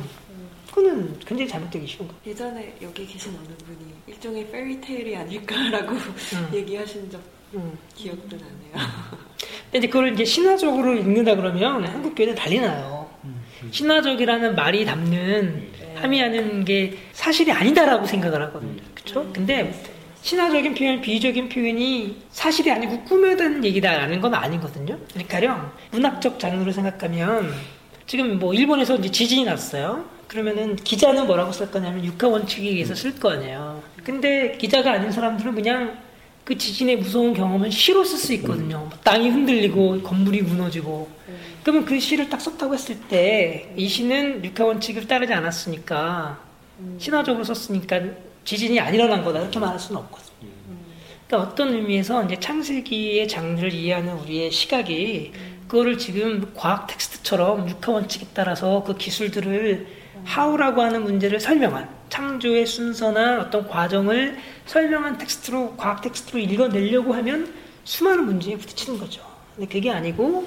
그거는 굉장히 잘못되기 쉬운 거. 예전에 여기 계신 어느 분이 일종의 페리테일이 아닐까라고 음. 얘기하신 적 음. 기억도 나네요. 근데 이제 그걸 이제 신화적으로 읽는다 그러면 한국 교회는 난리 나요. 음. 신화적이라는 말이 담는 네. 함의하는 게 사실이 아니다라고 생각을 하거든요. 그렇죠? 근데 신화적인 표현, 비유적인 표현이 사실이 아니고 꾸며든 얘기다라는 건 아니거든요. 그러니까요, 문학적 장르로 생각하면 지금 뭐 일본에서 이제 지진이 났어요. 그러면은 기자는 뭐라고 쓸 거냐면 육하 원칙에 의해서 쓸 거 아니에요. 근데 기자가 아닌 사람들은 그냥 그 지진의 무서운 경험은 시로 쓸 수 있거든요. 땅이 흔들리고 건물이 무너지고. 그러면 그 시를 딱 썼다고 했을 때 이 시는 육하 원칙을 따르지 않았으니까 신화적으로 썼으니까 지진이 안 일어난 거다 이렇게 말할 수는 없거든요. 그러니까 어떤 의미에서 이제 창세기의 장르를 이해하는 우리의 시각이 그거를 지금 과학 텍스트처럼 육하 원칙에 따라서 그 기술들을 하우라고 하는 문제를 설명한 창조의 순서나 어떤 과정을 설명한 텍스트로 과학 텍스트로 읽어내려고 하면 수많은 문제에 부딪히는 거죠. 근데 그게 아니고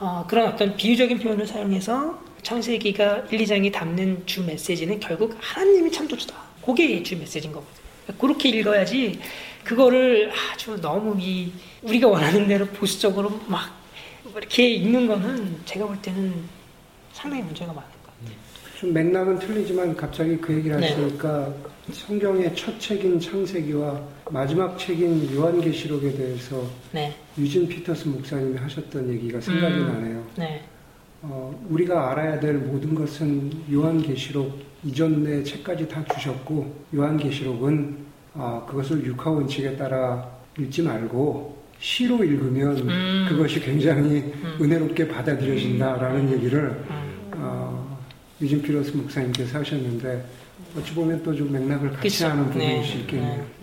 어, 그런 어떤 비유적인 표현을 사용해서 창세기가 1, 2장이 담는 주 메시지는 결국 하나님이 창조주다. 그게 주 메시지인 거거든요. 그렇게 읽어야지 그거를 아주 너무 이 우리가 원하는 대로 보수적으로 막 이렇게 읽는 거는 제가 볼 때는 상당히 문제가 많아요. 좀 맥락은 틀리지만 갑자기 그 얘기를 네. 하시니까 네. 성경의 첫 책인 창세기와 마지막 책인 요한계시록에 대해서 네. 유진 피터스 목사님이 하셨던 얘기가 생각이 음. 나네요. 네. 어, 우리가 알아야 될 모든 것은 요한계시록 이전의 책까지 다 주셨고 요한계시록은 어, 그것을 육하 원칙에 따라 읽지 말고 시로 읽으면 음. 그것이 굉장히 음. 은혜롭게 받아들여진다라는 음. 얘기를 음. 어, 유진 피러스 목사님께서 하셨는데 어찌 보면 또 좀 맥락을 같이 그쵸? 하는 부분일 네. 수 있겠네요. 네.